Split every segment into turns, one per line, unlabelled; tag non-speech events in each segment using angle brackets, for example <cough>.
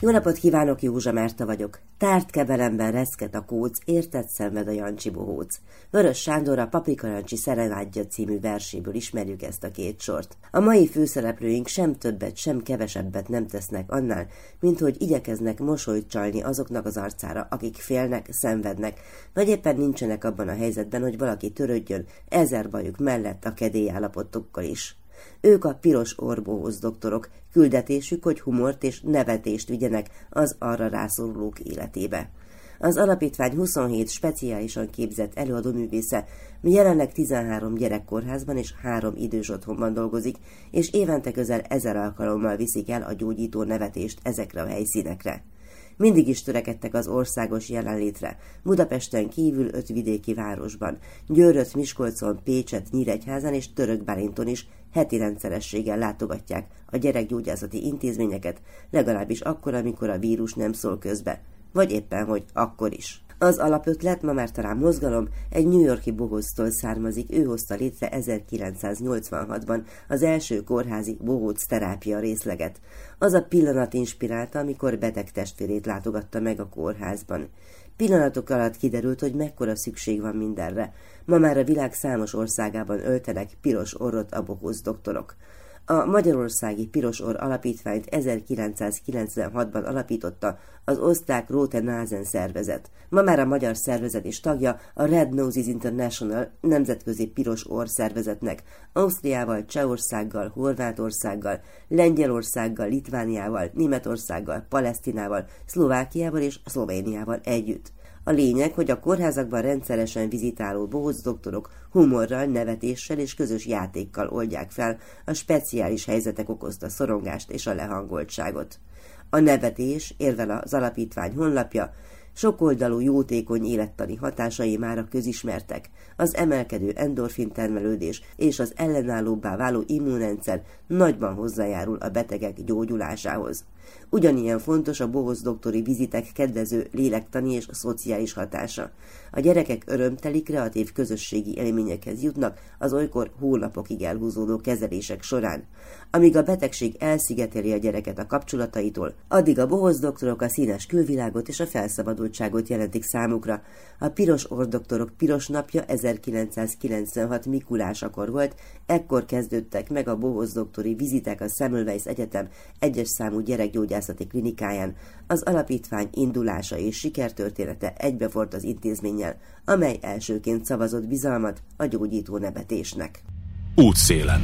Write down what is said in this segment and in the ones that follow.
Jó napot kívánok, Józsa Márta vagyok. Tárt kevelemben reszket a kóc, értett szenved a Jancsi bohóc. Vörös Sándor a Paprika Jancsi Szerenádja című verséből ismerjük ezt a két sort. A mai főszereplőink sem többet, sem kevesebbet nem tesznek annál, mint hogy igyekeznek mosolyt csalni azoknak az arcára, akik félnek, szenvednek, vagy éppen nincsenek abban a helyzetben, hogy valaki törődjön ezer bajuk mellett a kedélyállapotokkal is. Ők a piros orbóhoz doktorok, küldetésük, hogy humort és nevetést vigyenek az arra rászorulók életébe. Az alapítvány 27 speciálisan képzett előadóművésze jelenleg 13 gyerekkorházban és 3 idős otthonban dolgozik, és évente közel ezer alkalommal viszik el a gyógyító nevetést ezekre a helyszínekre. Mindig is törekedtek az országos jelenlétre. Budapesten kívül öt vidéki városban, Győröt, Miskolcon, Pécset, Nyíregyházan és Törökbálinton is heti rendszerességgel látogatják a gyerekgyógyászati intézményeket, legalábbis akkor, amikor a vírus nem szól közbe, vagy éppen, hogy akkor is. Az alapötlet, ma már talán mozgalom, egy New Yorki bohóztól származik, ő hozta létre 1986-ban az első kórházi bohóc terápia részleget. Az a pillanat inspirálta, amikor beteg testvérét látogatta meg a kórházban. Pillanatok alatt kiderült, hogy mekkora szükség van mindenre. Ma már a világ számos országában öltenek piros orrot a bohóc doktorok. A Magyarországi Piros Orr Alapítványt 1996-ban alapította az osztrák Rote Nasen szervezet. Ma már a magyar szervezet is tagja a Red Noses International nemzetközi Piros Orr szervezetnek, Ausztriával, Csehországgal, Horvátországgal, Lengyelországgal, Litvániával, Németországgal, Palesztinával, Szlovákiával és Szlovéniával együtt. A lényeg, hogy a kórházakban rendszeresen vizitáló bohóc doktorok humorral, nevetéssel és közös játékkal oldják fel a speciális helyzetek okozta szorongást és a lehangoltságot. A nevetés, érvel az alapítvány honlapja, sokoldalú jótékony élettani hatásai már a közismertek, az emelkedő endorfin termelődés és az ellenállóbbá váló immunrendszer nagyban hozzájárul a betegek gyógyulásához. Ugyanilyen fontos a bohoz doktori vizitek kedvező lélektani és szociális hatása. A gyerekek örömteli, kreatív közösségi élményekhez jutnak az olykor hónapokig elhúzódó kezelések során. Amíg a betegség elszigeteli a gyereket a kapcsolataitól, addig a bohoz doktorok a színes külvilágot és a felszabadultságot jelentik számukra. A piros ordoktorok piros napja 1996 Mikulásakor volt, ekkor kezdődtek meg a bohoz doktori vizitek a Semmelweis Egyetem egyes számú gyerekgyógyászati klinikáján, az alapítvány indulása és sikertörténete egybefort az intézménnyel, amely elsőként szavazott bizalmat a gyógyító nevetésnek.
Útszélen.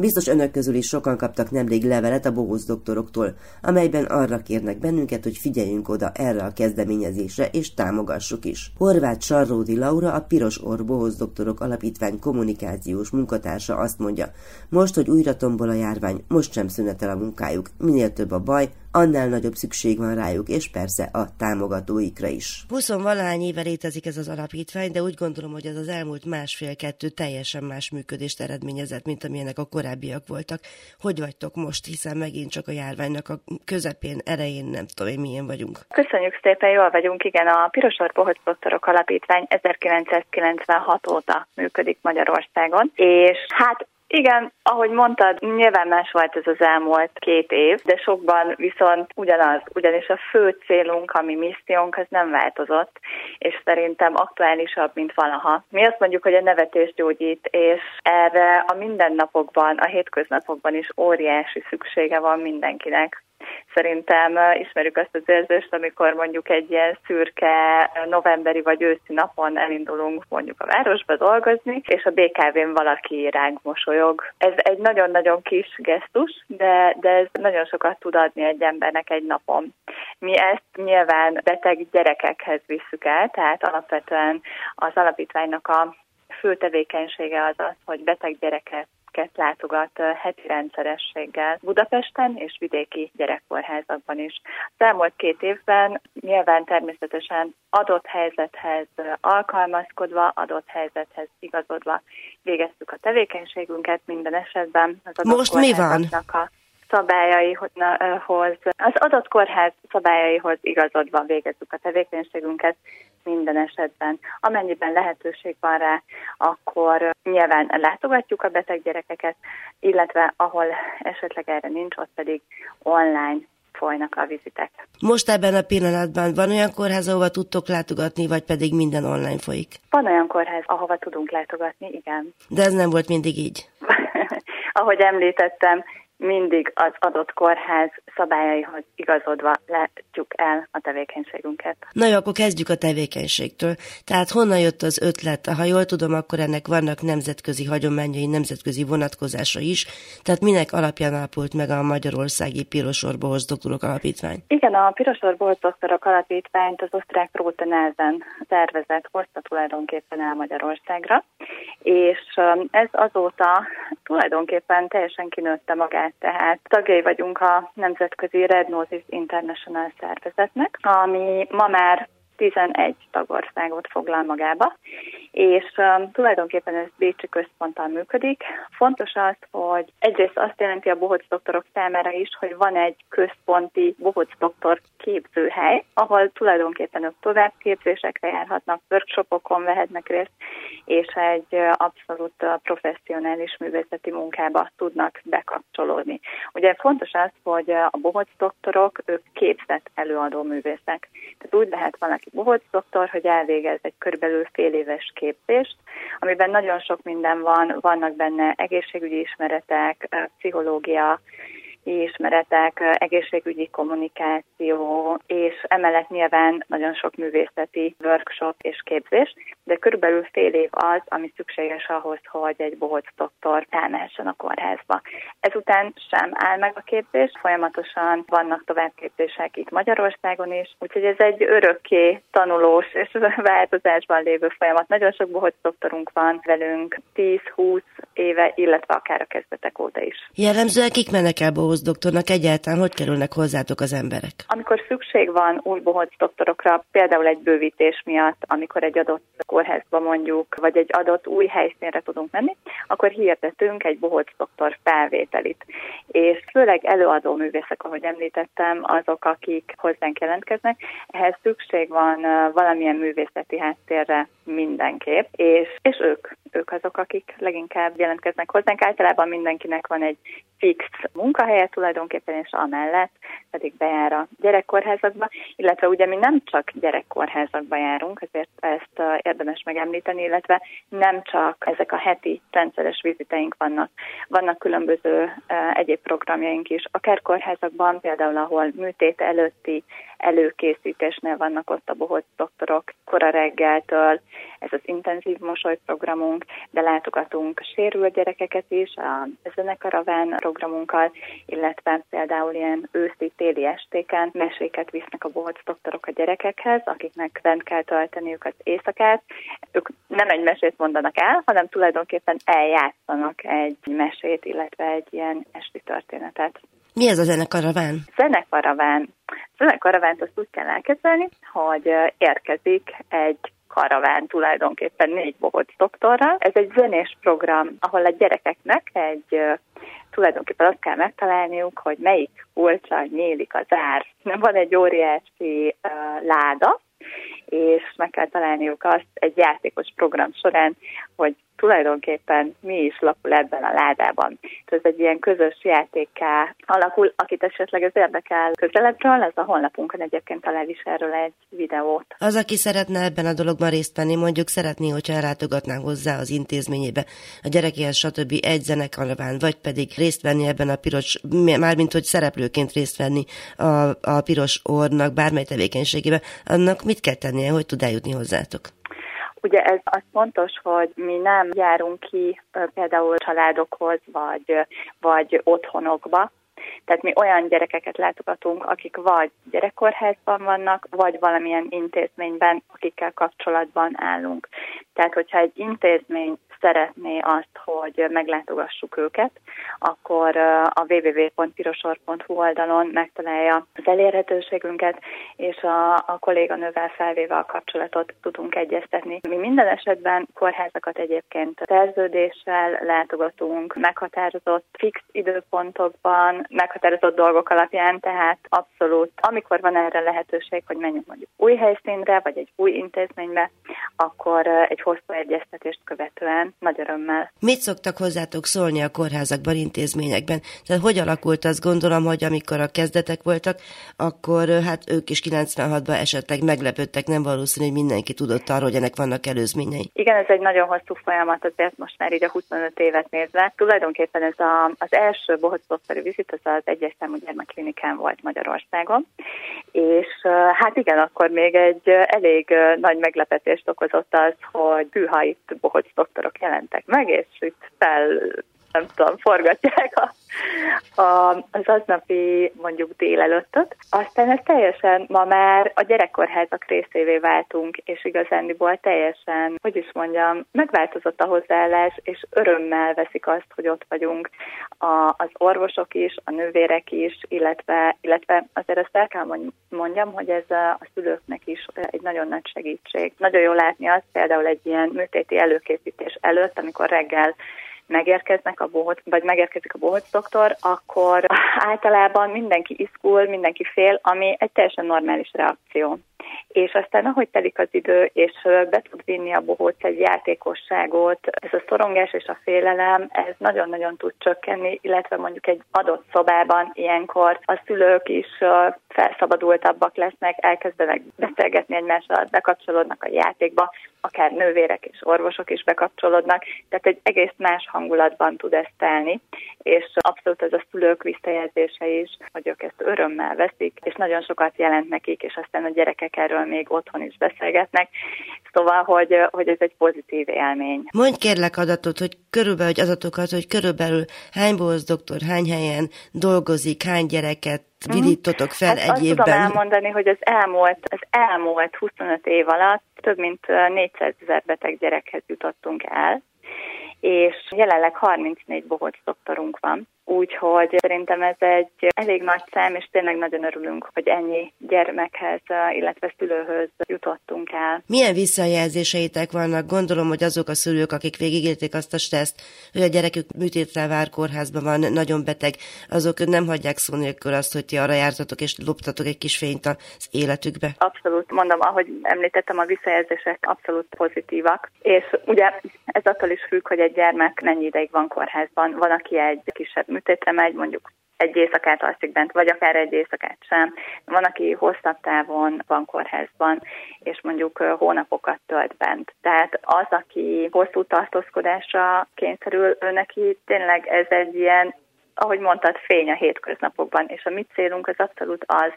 Biztos önök közül is sokan kaptak nemrég levelet a bohóz doktoroktól, amelyben arra kérnek bennünket, hogy figyeljünk oda erre a kezdeményezésre, és támogassuk is. Horváth Sarródi Laura, a Piros Orr Bohóz Doktorok Alapítvány kommunikációs munkatársa azt mondja, most, hogy újra tombol a járvány, most sem szünetel a munkájuk. Minél több a baj, annál nagyobb szükség van rájuk, és persze a támogatóikra is. 20 valány éve létezik ez az alapítvány, de úgy gondolom, hogy ez az elmúlt másfél-kettő teljesen más működést eredményezett, mint amilyenek a korábbiak voltak. Hogy vagytok most, hiszen megint csak a járványnak a közepén, elején nem tudom én milyen vagyunk.
Köszönjük szépen, jól vagyunk, igen, a Pirosor Bohóc Doktorok Alapítvány 1996 óta működik Magyarországon, és hát igen, ahogy mondtad, nyilván más volt ez az elmúlt két év, de sokban viszont ugyanaz, ugyanis a fő célunk, ami missziónk, az nem változott, és szerintem aktuálisabb, mint valaha. Mi azt mondjuk, hogy a nevetés gyógyít, és erre a mindennapokban, a hétköznapokban is óriási szüksége van mindenkinek. Szerintem ismerjük azt az érzést, amikor mondjuk egy ilyen szürke novemberi vagy őszi napon elindulunk mondjuk a városba dolgozni, és a BKV-n valaki ránk mosolyog. Ez egy nagyon-nagyon kis gesztus, de, de ez nagyon sokat tud adni egy embernek egy napon. Mi ezt nyilván beteg gyerekekhez visszük el, tehát alapvetően az alapítványnak a fő tevékenysége az az, hogy beteg gyereket gyerekeket látogat heti rendszerességgel Budapesten és vidéki gyerekkórházakban is. Az elmúlt két évben nyilván természetesen adott helyzethez alkalmazkodva, adott helyzethez igazodva végeztük a tevékenységünket minden esetben.
Az Most mi van?
A szabályaihoz, az adott kórház szabályaihoz igazodva végezzük a tevékenységünket minden esetben. Amennyiben lehetőség van rá, akkor nyilván látogatjuk a beteg gyerekeket, illetve ahol esetleg erre nincs, ott pedig online folynak a vizitek.
Most ebben a pillanatban van olyan kórház, ahova tudtok látogatni, vagy pedig minden online folyik?
Van olyan kórház, ahova tudunk látogatni, igen.
De ez nem volt mindig így? <laughs>
Ahogy említettem, mindig az adott kórház szabályaihoz igazodva látjuk el a tevékenységünket.
Na jó, akkor kezdjük a tevékenységtől. Tehát honnan jött az ötlet? Ha jól tudom, akkor ennek vannak nemzetközi hagyományai, nemzetközi vonatkozása is. Tehát minek alapján alapult meg a Magyarországi Pirosorbohoz Doktorok Alapítvány?
Igen, a Pirosorbohoz Doktorok Alapítványt az osztrák Róta Nelzen szervezet hozta tulajdonképpen el Magyarországra, és um, ez azóta tulajdonképpen teljesen kinőtte magát tehát tagjai vagyunk a Nemzetközi Red Noses International szervezetnek, ami ma már 11 tagországot foglal magába, és um, tulajdonképpen ez Bécsi központtal működik. Fontos az, hogy egyrészt azt jelenti a bohóc doktorok számára is, hogy van egy központi bohóc doktor képzőhely, ahol tulajdonképpen ők továbbképzésekre járhatnak, workshopokon vehetnek részt, és egy abszolút professzionális művészeti munkába tudnak bekapcsolódni. Ugye fontos az, hogy a bohóc doktorok, ők képzett előadó művészek. Tehát úgy lehet valaki bohóc doktor, hogy elvégez egy körülbelül fél éves képzést, amiben nagyon sok minden van, vannak benne egészségügyi ismeretek, pszichológia, ismeretek, egészségügyi kommunikáció, és emellett nyilván nagyon sok művészeti workshop és képzés, de körülbelül fél év az, ami szükséges ahhoz, hogy egy bohóc doktor elmehessen a kórházba. Ezután sem áll meg a képzés, folyamatosan vannak továbbképzések itt Magyarországon is, úgyhogy ez egy örökké tanulós és <laughs> változásban lévő folyamat. Nagyon sok bohóc doktorunk van velünk, 10-20 éve, illetve akár a kezdetek óta is.
Jellemzően kik mennek el doktornak egyáltalán, hogy kerülnek hozzátok az emberek?
Amikor szükség van új bohóc doktorokra, például egy bővítés miatt, amikor egy adott kórházba mondjuk, vagy egy adott új helyszínre tudunk menni, akkor hirdetünk egy bohóc doktor felvételit. És főleg előadó művészek, ahogy említettem, azok, akik hozzánk jelentkeznek, ehhez szükség van valamilyen művészeti háttérre mindenképp, és, és ők, ők azok, akik leginkább jelentkeznek hozzánk. Általában mindenkinek van egy fix munkahelye tulajdonképpen, és amellett pedig bejár a gyerekkorházakba, illetve ugye mi nem csak gyerekkorházakba járunk, ezért ezt érdemes megemlíteni, illetve nem csak ezek a heti rendszeres viziteink vannak. Vannak különböző egyéb programjaink is, akár kórházakban, például ahol műtét előtti előkészítésnél vannak ott a bohóc doktorok kora reggeltől, ez az intenzív mosolyprogramunk, de látogatunk sérült gyerekeket is a zenekaraván programunkkal, illetve például ilyen őszi-téli estéken meséket visznek a bohóc doktorok a gyerekekhez, akiknek bent kell tölteniük az éjszakát. Ők nem egy mesét mondanak el, hanem tulajdonképpen eljátszanak egy mesét, illetve egy ilyen esti történetet.
Mi ez a zenekaraván?
Zenekaraván. Zenekaravánt azt úgy kell elképzelni, hogy érkezik egy karaván tulajdonképpen négy bohóc doktorral. Ez egy zenés program, ahol a gyerekeknek egy tulajdonképpen azt kell megtalálniuk, hogy melyik kulcsal nyílik az ár. Nem van egy óriási uh, láda, és meg kell találniuk azt egy játékos program során, hogy tulajdonképpen mi is lapul ebben a ládában. Ez egy ilyen közös játékká alakul, akit esetleg ez érdekel közelebbről, ez a honlapunkon egyébként talál is erről egy videót.
Az, aki szeretne ebben a dologban részt venni, mondjuk szeretné, hogyha ellátogatnánk hozzá az intézményébe, a gyerekéhez, stb. egy zenekaraván, vagy pedig részt venni ebben a piros, mármint hogy szereplőként részt venni a, a piros ornak bármely tevékenységébe, annak mit kell tennie, hogy tud eljutni hozzátok?
Ugye ez az fontos, hogy mi nem járunk ki például családokhoz, vagy, vagy otthonokba, tehát mi olyan gyerekeket látogatunk, akik vagy gyerekkorházban vannak, vagy valamilyen intézményben, akikkel kapcsolatban állunk. Tehát, hogyha egy intézmény szeretné azt, hogy meglátogassuk őket, akkor a www.pirosor.hu oldalon megtalálja az elérhetőségünket, és a, a kolléganővel felvéve a kapcsolatot tudunk egyeztetni. Mi minden esetben kórházakat egyébként szerződéssel látogatunk, meghatározott fix időpontokban, meghatározott dolgok alapján, tehát abszolút, amikor van erre lehetőség, hogy menjünk mondjuk új helyszínre, vagy egy új intézménybe, akkor egy hosszú egyeztetést követően nagy örömmel.
Mit szoktak hozzátok szólni a kórházakban, intézményekben? Tehát hogy alakult azt gondolom, hogy amikor a kezdetek voltak, akkor hát ők is 96-ban esetleg meglepődtek, nem valószínű, hogy mindenki tudott arról, hogy ennek vannak előzményei.
Igen, ez egy nagyon hosszú folyamat, azért most már így a 25 évet nézve. Tulajdonképpen ez a, az első bohocdoktori vizit, az az egyes számú gyermekklinikán volt Magyarországon, és hát igen, akkor még egy elég nagy meglepetést okozott az, hogy hűha itt bohocs doktorok jelentek meg, és itt fel nem tudom, forgatják a, a, az aznapi mondjuk délelőttöt. Aztán ez teljesen ma már a gyerekkorházak részévé váltunk, és igazándiból teljesen, hogy is mondjam, megváltozott a hozzáállás, és örömmel veszik azt, hogy ott vagyunk a, az orvosok is, a nővérek is, illetve, illetve azért azt el kell mondjam, hogy ez a szülőknek is egy nagyon nagy segítség. Nagyon jó látni azt például egy ilyen műtéti előkészítés előtt, amikor reggel megérkeznek a bohóc, vagy megérkezik a bohóc doktor, akkor általában mindenki izgul, mindenki fél, ami egy teljesen normális reakció. És aztán ahogy telik az idő, és be tud vinni a bohóc egy játékosságot, ez a szorongás és a félelem, ez nagyon-nagyon tud csökkenni, illetve mondjuk egy adott szobában ilyenkor a szülők is felszabadultabbak lesznek, elkezdenek beszélgetni egymással, bekapcsolódnak a játékba, akár nővérek és orvosok is bekapcsolódnak, tehát egy egész más hangulatban tud ezt telni, és abszolút ez a szülők visszajelzése is, hogy ők ezt örömmel veszik, és nagyon sokat jelent nekik, és aztán a gyerekek erről még otthon is beszélgetnek, szóval, hogy, hogy ez egy pozitív élmény.
Mondj kérlek adatot, hogy körülbelül, hogy adatokat, hogy körülbelül hány bohoz doktor, hány helyen dolgozik, hány gyereket mhm. vidítotok fel hát egy évben?
tudom elmondani, hogy az elmúlt, az elmúlt 25 év alatt több mint 400 ezer beteg gyerekhez jutottunk el, és jelenleg 34 bohóc doktorunk van, Úgyhogy szerintem ez egy elég nagy szám, és tényleg nagyon örülünk, hogy ennyi gyermekhez, illetve szülőhöz jutottunk el.
Milyen visszajelzéseitek vannak? Gondolom, hogy azok a szülők, akik végigélték azt a stresszt, hogy a gyerekük műtétre vár kórházban van, nagyon beteg, azok nem hagyják szó nélkül azt, hogy ti arra jártatok és loptatok egy kis fényt az életükbe.
Abszolút, mondom, ahogy említettem, a visszajelzések abszolút pozitívak, és ugye ez attól is függ, hogy egy gyermek mennyi ideig van kórházban. Van, aki egy kisebb műtétre megy, mondjuk egy éjszakát alszik bent, vagy akár egy éjszakát sem. Van, aki hosszabb távon van kórházban, és mondjuk hónapokat tölt bent. Tehát az, aki hosszú tartózkodásra kényszerül, ő neki tényleg ez egy ilyen ahogy mondtad, fény a hétköznapokban, és a mi célunk az abszolút az,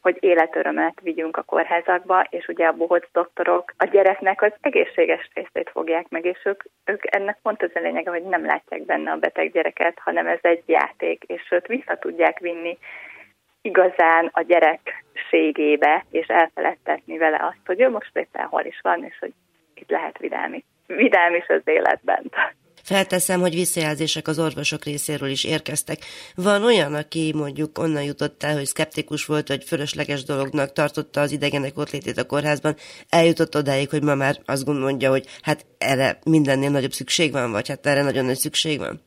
hogy életörömet vigyünk a kórházakba, és ugye a bohóc doktorok a gyereknek az egészséges részét fogják meg, és ők, ők ennek pont az a lényege, hogy nem látják benne a beteg gyereket, hanem ez egy játék, és őt vissza tudják vinni igazán a gyerekségébe, és elfeledtetni vele azt, hogy ő most éppen hol is van, és hogy itt lehet vidámi. Vidám is az életben.
Felteszem, hogy visszajelzések az orvosok részéről is érkeztek. Van olyan, aki mondjuk onnan jutott el, hogy szkeptikus volt, vagy fölösleges dolognak tartotta az idegenek ott létét a kórházban, eljutott odáig, hogy ma már azt gondolja, hogy hát erre mindennél nagyobb szükség van, vagy hát erre nagyon nagy szükség van?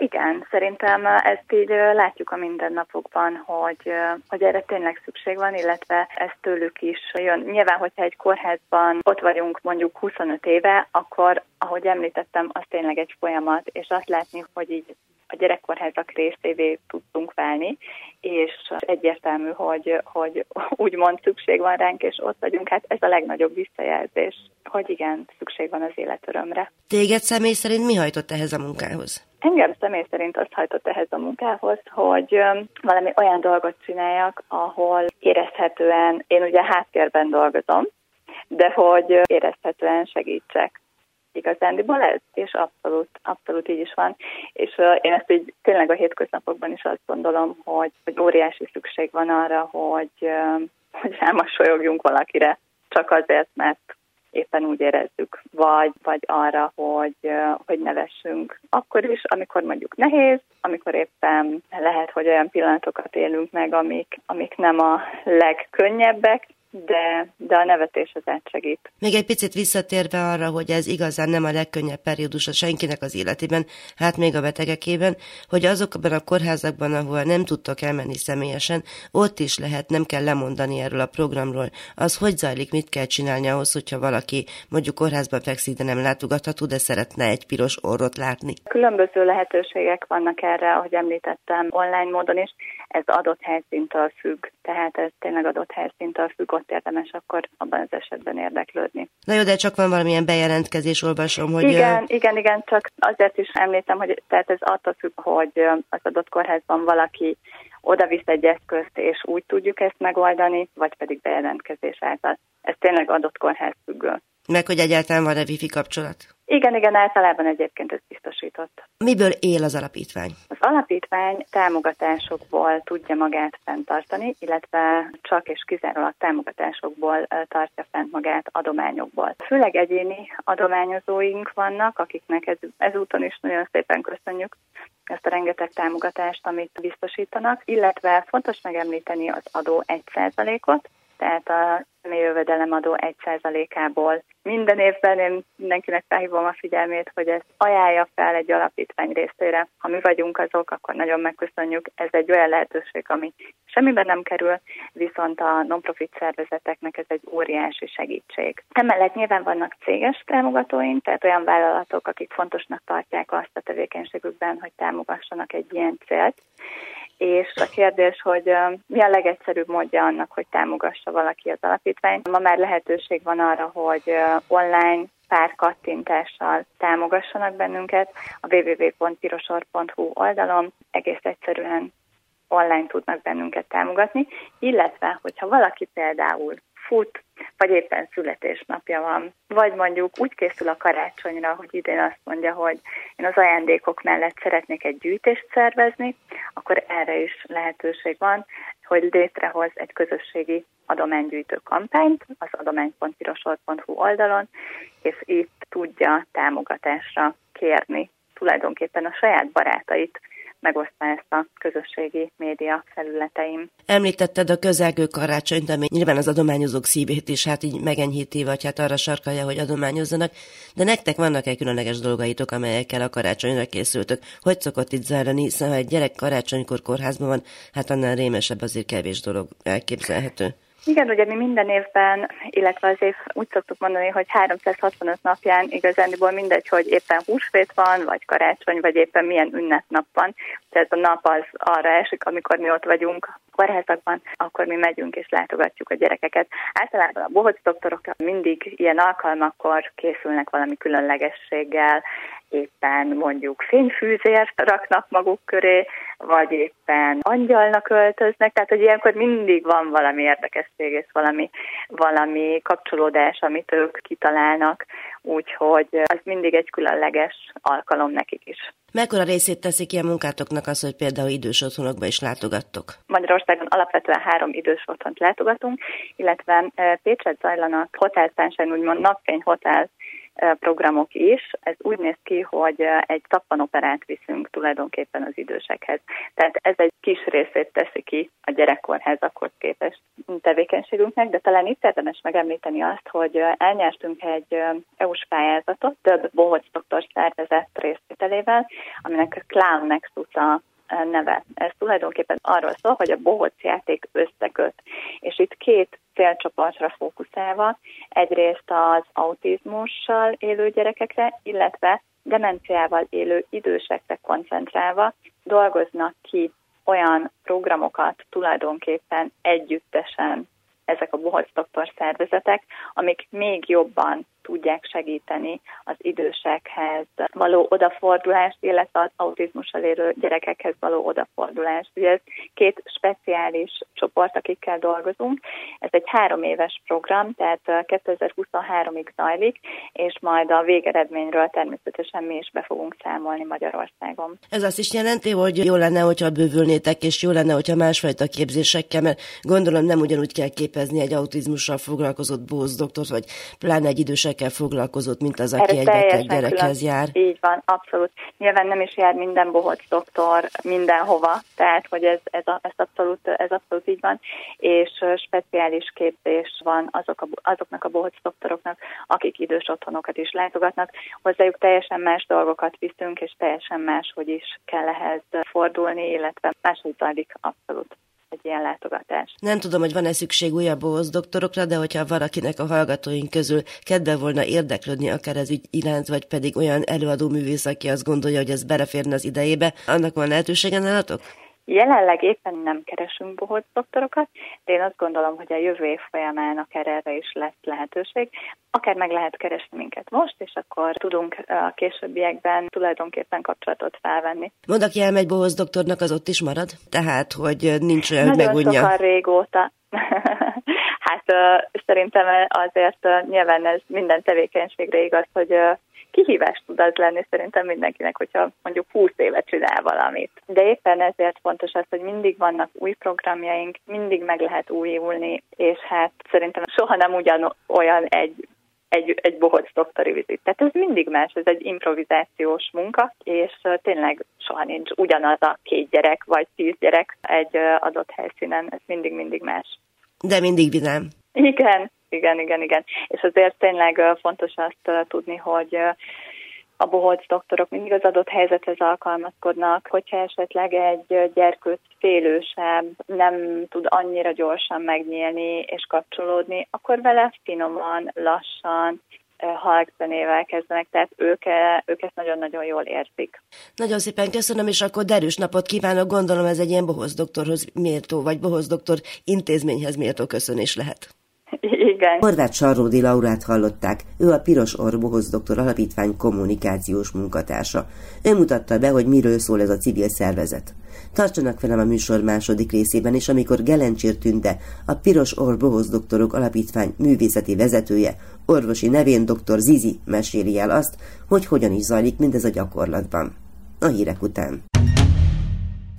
Igen, szerintem ezt így látjuk a mindennapokban, hogy, hogy erre tényleg szükség van, illetve ez tőlük is jön. Nyilván, hogyha egy kórházban ott vagyunk mondjuk 25 éve, akkor, ahogy említettem, az tényleg egy folyamat, és azt látni, hogy így a gyerekkorházak részévé tudtunk válni, és egyértelmű, hogy, hogy úgymond szükség van ránk, és ott vagyunk. Hát ez a legnagyobb visszajelzés, hogy igen, szükség van az életörömre.
Téged személy szerint mi hajtott ehhez a munkához?
Engem személy szerint azt hajtott ehhez a munkához, hogy valami olyan dolgot csináljak, ahol érezhetően, én ugye háttérben dolgozom, de hogy érezhetően segítsek igazándiból ez, és abszolút, abszolút így is van. És uh, én ezt így tényleg a hétköznapokban is azt gondolom, hogy, hogy óriási szükség van arra, hogy, uh, hogy elmosolyogjunk valakire, csak azért, mert éppen úgy érezzük, vagy, vagy arra, hogy, hogy nevessünk. Akkor is, amikor mondjuk nehéz, amikor éppen lehet, hogy olyan pillanatokat élünk meg, amik, amik nem a legkönnyebbek, de, de a nevetés az átsegít.
Még egy picit visszatérve arra, hogy ez igazán nem a legkönnyebb periódus a senkinek az életében, hát még a betegekében, hogy azokban a kórházakban, ahol nem tudtok elmenni személyesen, ott is lehet, nem kell lemondani erről a programról. Az hogy zajlik, mit kell csinálni ahhoz, hogyha valaki mondjuk kórházban fekszik, de nem látogatható, de szeretne egy piros orrot látni?
Különböző lehetőségek vannak erre, ahogy említettem, online módon is. Ez adott helyszíntől függ, tehát ez tényleg adott helyszíntől függ, ott érdemes akkor abban az esetben érdeklődni.
Na jó, de csak van valamilyen bejelentkezés, olvasom, hogy...
Igen, igen, igen, csak azért is említem, hogy tehát ez attól függ, hogy az adott kórházban valaki oda visz egy eszközt, és úgy tudjuk ezt megoldani, vagy pedig bejelentkezés által. Ez tényleg adott kórház függő.
Meg hogy egyáltalán van-e wifi kapcsolat?
Igen, igen, általában egyébként ez biztosított.
Miből él az alapítvány?
Az alapítvány támogatásokból tudja magát fenntartani, illetve csak és kizárólag támogatásokból tartja fent magát adományokból. Főleg egyéni adományozóink vannak, akiknek ez, ezúton is nagyon szépen köszönjük ezt a rengeteg támogatást, amit biztosítanak, illetve fontos megemlíteni az adó 1%-ot, tehát a jövedelemadó 1%-ából. Minden évben én mindenkinek felhívom a figyelmét, hogy ezt ajánlja fel egy alapítvány részére. Ha mi vagyunk azok, akkor nagyon megköszönjük. Ez egy olyan lehetőség, ami semmiben nem kerül, viszont a non-profit szervezeteknek ez egy óriási segítség. Emellett nyilván vannak céges támogatóink, tehát olyan vállalatok, akik fontosnak tartják azt a tevékenységükben, hogy támogassanak egy ilyen célt, és a kérdés, hogy mi a legegyszerűbb módja annak, hogy támogassa valaki az alapítványt. Ma már lehetőség van arra, hogy online pár kattintással támogassanak bennünket a www.pirosor.hu oldalon. Egész egyszerűen online tudnak bennünket támogatni, illetve, hogyha valaki például fut, vagy éppen születésnapja van, vagy mondjuk úgy készül a karácsonyra, hogy idén azt mondja, hogy én az ajándékok mellett szeretnék egy gyűjtést szervezni, akkor erre is lehetőség van, hogy létrehoz egy közösségi adománygyűjtő kampányt az adomány.pirosor.hu oldalon, és itt tudja támogatásra kérni tulajdonképpen a saját barátait, megosztva ezt a közösségi média felületeim.
Említetted a közelgő karácsonyt, ami nyilván az adományozók szívét is hát így megenyhíti, vagy hát arra sarkalja, hogy adományozzanak, de nektek vannak-e különleges dolgaitok, amelyekkel a karácsonyra készültök? Hogy szokott itt zajlani, hiszen ha egy gyerek karácsonykor kórházban van, hát annál rémesebb azért kevés dolog elképzelhető.
Igen, ugye mi minden évben, illetve az év úgy szoktuk mondani, hogy 365 napján igazándiból mindegy, hogy éppen húsvét van, vagy karácsony, vagy éppen milyen ünnepnap van. Tehát a nap az arra esik, amikor mi ott vagyunk kórházakban, akkor mi megyünk és látogatjuk a gyerekeket. Általában a bohóc doktorok mindig ilyen alkalmakkor készülnek valami különlegességgel, éppen mondjuk fényfűzért raknak maguk köré, vagy éppen angyalnak öltöznek, tehát hogy ilyenkor mindig van valami érdekesség és valami, valami kapcsolódás, amit ők kitalálnak, úgyhogy az mindig egy különleges alkalom nekik is.
Mekkora részét teszi ki a munkátoknak az, hogy például idős otthonokba is látogattok?
Magyarországon alapvetően három idős otthont látogatunk, illetve eh, Pécset zajlanak Hotel Sunshine, úgymond napfény hotel programok is. Ez úgy néz ki, hogy egy tappanoperát viszünk tulajdonképpen az idősekhez. Tehát ez egy kis részét teszi ki a gyerekkorházakhoz képest tevékenységünknek, de talán itt érdemes megemlíteni azt, hogy elnyertünk egy EU-s pályázatot több bohóc doktor szervezet részvételével, aminek a Clown Nexus a neve. Ez tulajdonképpen arról szól, hogy a bohóc játék összeköt. És itt két célcsoportra fókuszálva, egyrészt az autizmussal élő gyerekekre, illetve demenciával élő idősekre koncentrálva dolgoznak ki olyan programokat tulajdonképpen együttesen ezek a bohóc doktor szervezetek, amik még jobban tudják segíteni az idősek gyerekekhez való odafordulás, illetve az autizmussal élő gyerekekhez való odafordulás. Ugye ez két speciális csoport, akikkel dolgozunk. Ez egy három éves program, tehát 2023-ig zajlik, és majd a végeredményről természetesen mi is be fogunk számolni Magyarországon.
Ez azt is jelenti, hogy jó lenne, hogyha bővülnétek, és jó lenne, hogyha másfajta képzésekkel, mert gondolom nem ugyanúgy kell képezni egy autizmussal foglalkozott bóz doktort, vagy pláne egy idősekkel foglalkozott, mint az, aki Erre egy beteg gyerekhez külön. jár.
Így van, abszolút. Nyilván nem is jár minden bohóc doktor mindenhova, tehát hogy ez, ez, a, ez, abszolút, ez abszolút így van, és speciális képzés van azok a, azoknak a bohóc doktoroknak, akik idős otthonokat is látogatnak. Hozzájuk teljesen más dolgokat viszünk, és teljesen máshogy is kell ehhez fordulni, illetve máshogy zajlik abszolút egy ilyen látogatás.
Nem tudom, hogy van-e szükség újabb bohóc doktorokra, de hogyha valakinek a hallgatóink közül kedve volna érdeklődni akár ez ügy iránt, vagy pedig olyan előadó művész, aki azt gondolja, hogy ez beleférne az idejébe, annak van lehetősége nálatok?
Jelenleg éppen nem keresünk bohóc doktorokat, de én azt gondolom, hogy a jövő év folyamán akár erre is lesz lehetőség. Akár meg lehet keresni minket most, és akkor tudunk a későbbiekben tulajdonképpen kapcsolatot felvenni.
Mondd, aki elmegy bohóc doktornak, az ott is marad? Tehát, hogy nincs olyan, hogy megunja.
Nagyon régóta. <laughs> hát uh, szerintem azért uh, nyilván ez minden tevékenységre igaz, hogy uh, kihívás tud az lenni szerintem mindenkinek, hogyha mondjuk 20 évet csinál valamit. De éppen ezért fontos az, hogy mindig vannak új programjaink, mindig meg lehet újulni, és hát szerintem soha nem ugyan olyan egy egy, egy bohóc doktori vizit. Tehát ez mindig más, ez egy improvizációs munka, és tényleg soha nincs ugyanaz a két gyerek vagy tíz gyerek egy adott helyszínen, ez mindig-mindig más.
De mindig vidám.
Igen, igen, igen, igen. És azért tényleg fontos azt tudni, hogy a bohóc doktorok mindig az adott helyzethez alkalmazkodnak, hogyha esetleg egy gyerkőc félősebb, nem tud annyira gyorsan megnyílni és kapcsolódni, akkor vele finoman, lassan, halkzenével kezdenek, tehát ők, ők ezt nagyon-nagyon jól érzik.
Nagyon szépen köszönöm, és akkor derűs napot kívánok. Gondolom ez egy ilyen bohóc doktorhoz méltó, vagy bohóc doktor intézményhez méltó köszönés lehet. <laughs>
Igen.
Horváth Sarródi Laurát hallották, ő a Piros Orbohoz Doktor Alapítvány kommunikációs munkatársa. Ő mutatta be, hogy miről szól ez a civil szervezet. Tartsanak velem a műsor második részében is, amikor Gelencsér Tünde, a Piros Orbohoz Doktorok Alapítvány művészeti vezetője, orvosi nevén dr. Zizi meséli el azt, hogy hogyan is zajlik mindez a gyakorlatban. A hírek után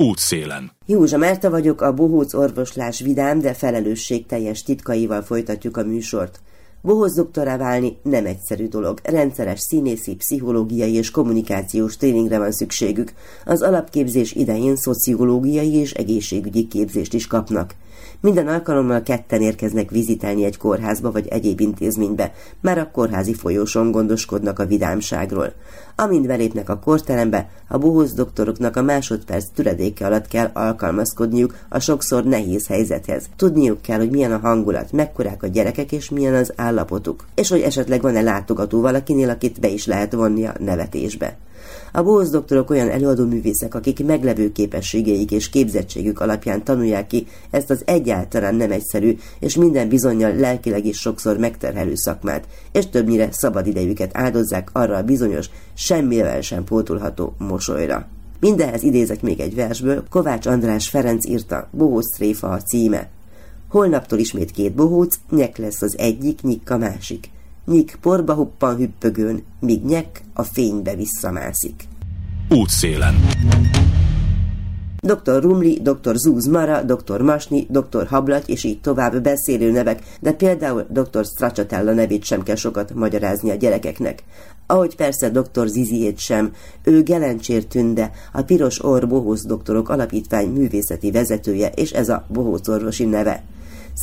útszélen.
Józsa Márta vagyok, a Bohóc orvoslás vidám, de felelősségteljes titkaival folytatjuk a műsort. Bohoz doktorá válni nem egyszerű dolog. Rendszeres színészi, pszichológiai és kommunikációs tréningre van szükségük. Az alapképzés idején szociológiai és egészségügyi képzést is kapnak. Minden alkalommal ketten érkeznek vizitelni egy kórházba vagy egyéb intézménybe, már a kórházi folyóson gondoskodnak a vidámságról. Amint belépnek a korterembe, a bohóz doktoroknak a másodperc türedéke alatt kell alkalmazkodniuk a sokszor nehéz helyzethez. Tudniuk kell, hogy milyen a hangulat, mekkorák a gyerekek és milyen az állapotuk, és hogy esetleg van-e látogató valakinél, akit be is lehet vonni a nevetésbe. A bóz doktorok olyan előadó művészek, akik meglevő képességeik és képzettségük alapján tanulják ki ezt az egyáltalán nem egyszerű, és minden bizonyal lelkileg is sokszor megterhelő szakmát, és többnyire szabad idejüket áldozzák arra a bizonyos, semmivel sem pótolható mosolyra. Mindenhez idézek még egy versből, Kovács András Ferenc írta, Bohóc tréfa a címe. Holnaptól ismét két bohóc, nyek lesz az egyik, nyik a másik nyik porba huppan hüppögőn, míg nyek a fénybe visszamászik.
Útszélen.
Dr. Rumli, dr. Zúz Mara, dr. Masni, dr. Hablaty és így tovább beszélő nevek, de például dr. Stracciatella nevét sem kell sokat magyarázni a gyerekeknek. Ahogy persze dr. Ziziét sem, ő Gelencsér Tünde, a Piros Orr Bohóz Doktorok Alapítvány művészeti vezetője, és ez a Bohóc orvosi neve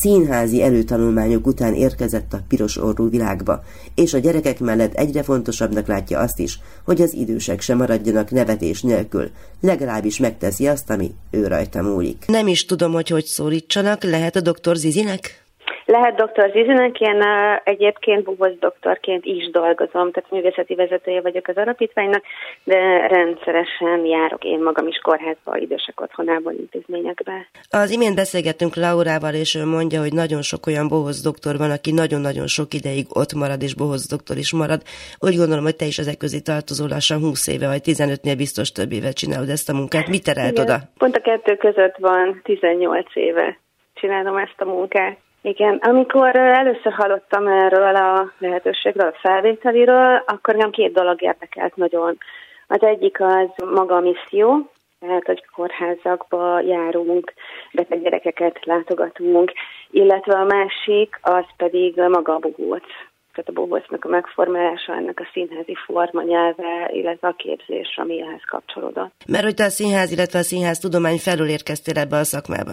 színházi előtanulmányok után érkezett a piros orrú világba, és a gyerekek mellett egyre fontosabbnak látja azt is, hogy az idősek sem maradjanak nevetés nélkül, legalábbis megteszi azt, ami ő rajta múlik. Nem is tudom, hogy hogy szólítsanak, lehet a doktor Zizinek?
Lehet doktor Zizinek, én egyébként buboz doktorként is dolgozom, tehát művészeti vezetője vagyok az alapítványnak, de rendszeresen járok én magam is kórházba, idősek otthonából, intézményekbe.
Az imént beszélgettünk Laurával, és ő mondja, hogy nagyon sok olyan bohoz doktor van, aki nagyon-nagyon sok ideig ott marad, és bohoz doktor is marad. Úgy gondolom, hogy te is ezek közé tartozol lassan 20 éve, vagy 15-nél biztos több évet csinálod ezt a munkát. Mit terelt Igen, oda?
Pont a kettő között van 18 éve csinálom ezt a munkát. Igen, amikor először hallottam erről a lehetőségről, a felvételiről, akkor nem két dolog érdekelt nagyon. Az egyik az maga a misszió, tehát, hogy kórházakba járunk, beteg gyerekeket látogatunk, illetve a másik az pedig maga a bohóc. Tehát a bohócnak a megformálása, ennek a színházi forma nyelve, illetve a képzés, ami ehhez kapcsolódott.
Mert hogy te a színház, illetve a színház tudomány felül érkeztél ebbe a szakmába?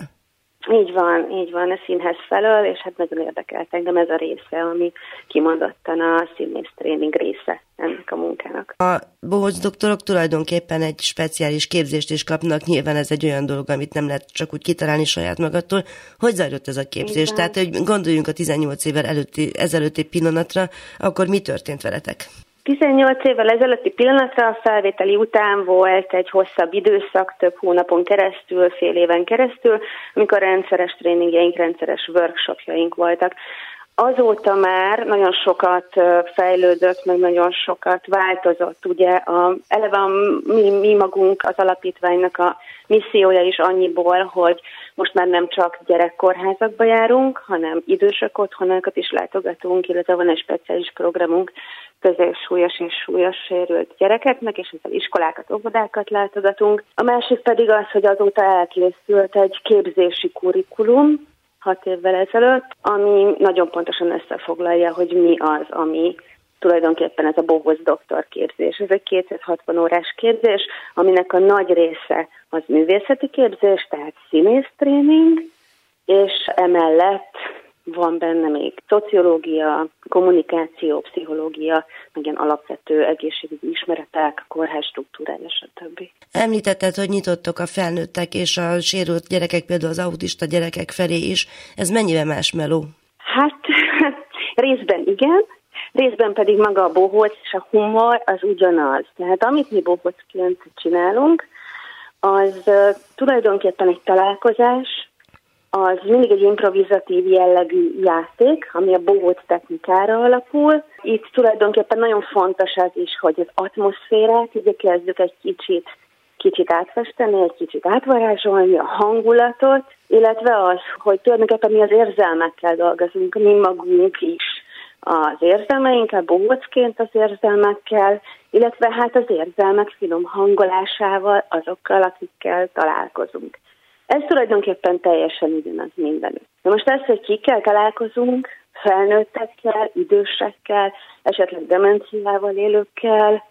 Így van, így van, a színház felől, és hát nagyon érdekelt engem ez a része, ami kimondottan a színész tréning része ennek a munkának.
A bohóc doktorok tulajdonképpen egy speciális képzést is kapnak, nyilván ez egy olyan dolog, amit nem lehet csak úgy kitalálni saját magattól. Hogy zajlott ez a képzés? Tehát, hogy gondoljunk a 18 évvel előtti, ezelőtti pillanatra, akkor mi történt veletek?
18 évvel ezelőtti pillanatra a felvételi után volt egy hosszabb időszak, több hónapon keresztül, fél éven keresztül, amikor rendszeres tréningjeink, rendszeres workshopjaink voltak. Azóta már nagyon sokat fejlődött, meg nagyon sokat változott. Ugye a, eleve a, mi, mi magunk az alapítványnak a missziója is annyiból, hogy most már nem csak gyerekkorházakba járunk, hanem idősök otthonákat is látogatunk, illetve van egy speciális programunk közös súlyos és súlyos sérült gyerekeknek, és ezzel iskolákat, óvodákat látogatunk. A másik pedig az, hogy azóta elkészült egy képzési kurikulum, hat évvel ezelőtt, ami nagyon pontosan összefoglalja, hogy mi az, ami tulajdonképpen ez a bohoz doktor képzés. Ez egy 260 órás képzés, aminek a nagy része az művészeti képzés, tehát színész tréning, és emellett van benne még szociológia, kommunikáció, pszichológia, meg ilyen alapvető egészségügyi ismeretek, kórház struktúrája, stb.
Említetted, hogy nyitottok a felnőttek és a sérült gyerekek, például az autista gyerekek felé is. Ez mennyivel más meló?
Hát <laughs> részben igen, részben pedig maga a bohóc és a humor az ugyanaz. Tehát amit mi bohócként csinálunk, az tulajdonképpen egy találkozás, az mindig egy improvizatív jellegű játék, ami a bohóc technikára alapul. Itt tulajdonképpen nagyon fontos az is, hogy az atmoszférát kezdjük egy kicsit kicsit átfesteni, egy kicsit átvarázsolni a hangulatot, illetve az, hogy tulajdonképpen mi az érzelmekkel dolgozunk, mi magunk is az érzelmeinkkel, bohócként az érzelmekkel, illetve hát az érzelmek finom hangolásával, azokkal, akikkel találkozunk. Ez tulajdonképpen teljesen ugyanaz mindenütt. Na most ez, hogy kikkel találkozunk, felnőttekkel, idősekkel, esetleg demenciával élőkkel,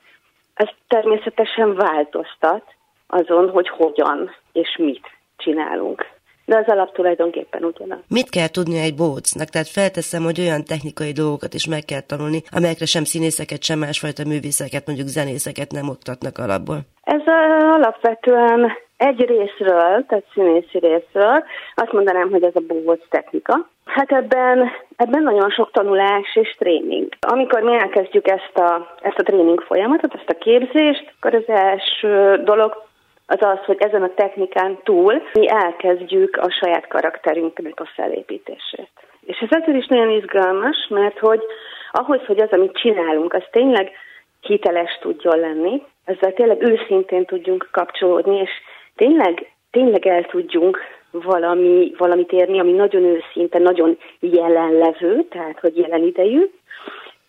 ez természetesen változtat azon, hogy hogyan és mit csinálunk. De az alap tulajdonképpen ugyanaz.
Mit kell tudni egy bócnak? Tehát felteszem, hogy olyan technikai dolgokat is meg kell tanulni, amelyekre sem színészeket, sem másfajta művészeket, mondjuk zenészeket nem oktatnak alapból.
Ez alapvetően egy részről, tehát színészi részről, azt mondanám, hogy ez a búvóc technika. Hát ebben, ebben nagyon sok tanulás és tréning. Amikor mi elkezdjük ezt a, ezt a tréning folyamatot, ezt a képzést, akkor az első dolog az az, hogy ezen a technikán túl mi elkezdjük a saját karakterünknek a felépítését. És ez azért is nagyon izgalmas, mert hogy ahhoz, hogy az, amit csinálunk, az tényleg hiteles tudjon lenni, ezzel tényleg őszintén tudjunk kapcsolódni, és tényleg, tényleg el tudjunk valami, valamit érni, ami nagyon őszinte, nagyon jelenlevő, tehát hogy jelen idejű,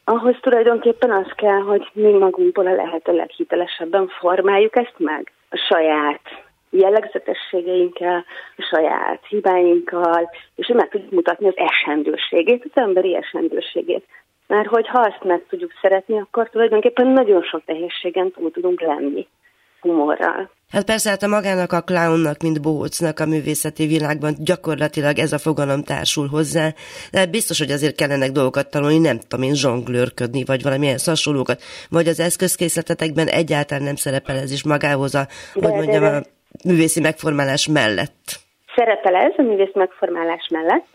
ahhoz tulajdonképpen az kell, hogy mi magunkból a lehető leghitelesebben formáljuk ezt meg a saját jellegzetességeinkkel, a saját hibáinkkal, és meg tudjuk mutatni az esendőségét, az emberi esendőségét. Mert hogyha azt meg tudjuk szeretni, akkor tulajdonképpen nagyon sok nehézségen túl tudunk lenni humorral.
Hát persze, hát a magának a clownnak, mint bócnak a művészeti világban gyakorlatilag ez a fogalom társul hozzá, de biztos, hogy azért kellenek dolgokat tanulni, nem tudom én zsonglőrködni, vagy valamilyen hasonlókat, vagy az eszközkészletetekben egyáltalán nem szerepel ez is magához a, de, hogy mondjam, de, de. a művészi megformálás mellett.
Szerepel ez a művész megformálás mellett,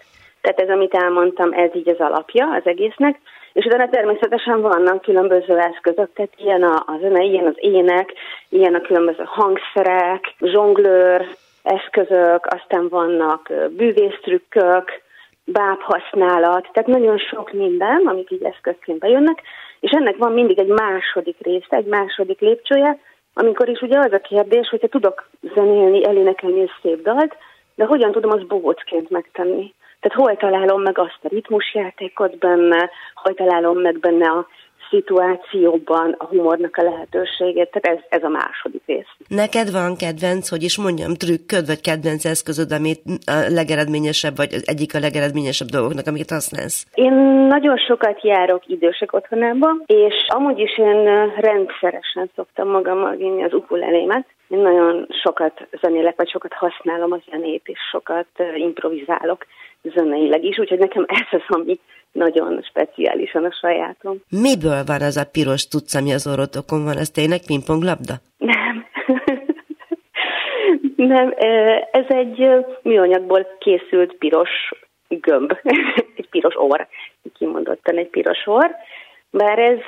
Tehát ez, amit elmondtam, ez így az alapja az egésznek. És utána természetesen vannak különböző eszközök, tehát ilyen a, a zene, ilyen az ének, ilyen a különböző hangszerek, zsonglőr eszközök, aztán vannak bűvésztrükkök, bábhasználat, tehát nagyon sok minden, amik így eszközként bejönnek, és ennek van mindig egy második része, egy második lépcsője, amikor is ugye az a kérdés, hogyha tudok zenélni, elénekelni egy szép dalt, de hogyan tudom azt bohócként megtenni? Tehát hol találom meg azt a ritmusjátékot benne, hol találom meg benne a szituációban a humornak a lehetőségét, tehát ez, ez a második rész.
Neked van kedvenc, hogy is mondjam, trükköd, vagy kedvenc eszközöd, amit a legeredményesebb, vagy az egyik a legeredményesebb dolgoknak, amiket használsz?
Én nagyon sokat járok idősek otthonába, és amúgy is én rendszeresen szoktam magammal vinni az ukulelémet, én nagyon sokat zenélek, vagy sokat használom a zenét, és sokat improvizálok zeneileg is, úgyhogy nekem <laughs> ez az, ami nagyon speciálisan a sajátom.
Miből van az a piros tudsz, ami az orrotokon van? Ez tényleg pingponglabda?
Nem. <laughs> Nem, ez egy műanyagból készült piros gömb, <laughs> egy piros orr, kimondottan egy piros orr, bár ez,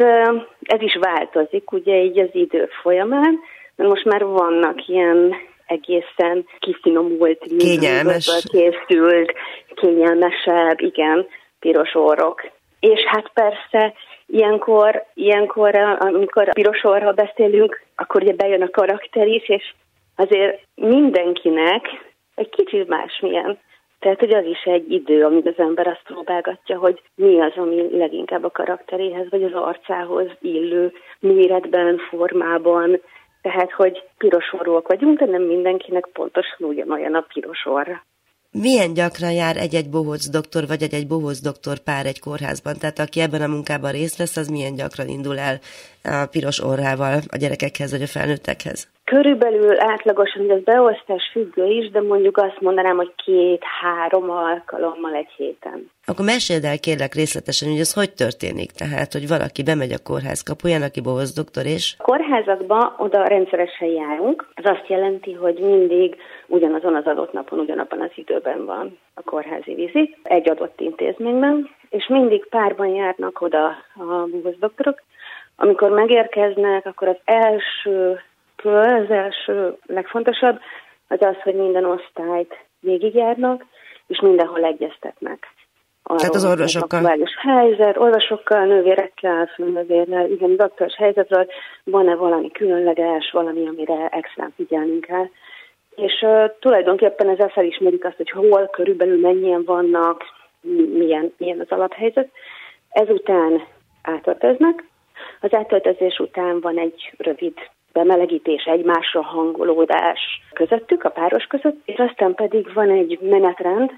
ez is változik, ugye így az idő folyamán, mert most már vannak ilyen egészen kifinomult,
kényelmes.
készült, kényelmesebb, igen, piros orrok. És hát persze ilyenkor, ilyenkor, amikor a piros orról beszélünk, akkor ugye bejön a karakter is, és azért mindenkinek egy kicsit másmilyen. Tehát, hogy az is egy idő, amíg az ember azt próbálgatja, hogy mi az, ami leginkább a karakteréhez, vagy az arcához illő méretben, formában. Tehát, hogy piros orrúak vagyunk, de nem mindenkinek pontosan ugyanolyan a piros orra.
Milyen gyakran jár egy-egy bohóc doktor, vagy egy-egy bohóc doktor pár egy kórházban? Tehát aki ebben a munkában részt vesz, az milyen gyakran indul el a piros orrával a gyerekekhez, vagy a felnőttekhez?
Körülbelül átlagosan, ez beosztás függő is, de mondjuk azt mondanám, hogy két-három alkalommal egy héten.
Akkor meséld el kérlek részletesen, hogy ez hogy történik. Tehát, hogy valaki bemegy a kórház kapuján, aki bohoz doktor, és...
A kórházakba oda rendszeresen járunk. Ez azt jelenti, hogy mindig ugyanazon az adott napon, ugyanabban az időben van a kórházi vizit, egy adott intézményben, és mindig párban járnak oda a bohoz doktorok. Amikor megérkeznek, akkor az első az első legfontosabb, az az, hogy minden osztályt végigjárnak, és mindenhol egyeztetnek.
Arról, Tehát az orvosokkal?
A helyzet, orvosokkal, nővérekkel, főnövérrel, igen, doktoros helyzetről van-e valami különleges, valami, amire extra figyelnünk kell. És uh, tulajdonképpen ezzel felismerik azt, hogy hol körülbelül mennyien vannak, milyen, milyen az alaphelyzet. Ezután átöltöznek. Az átöltözés után van egy rövid bemelegítés, egymásra hangolódás közöttük, a páros között, és aztán pedig van egy menetrend,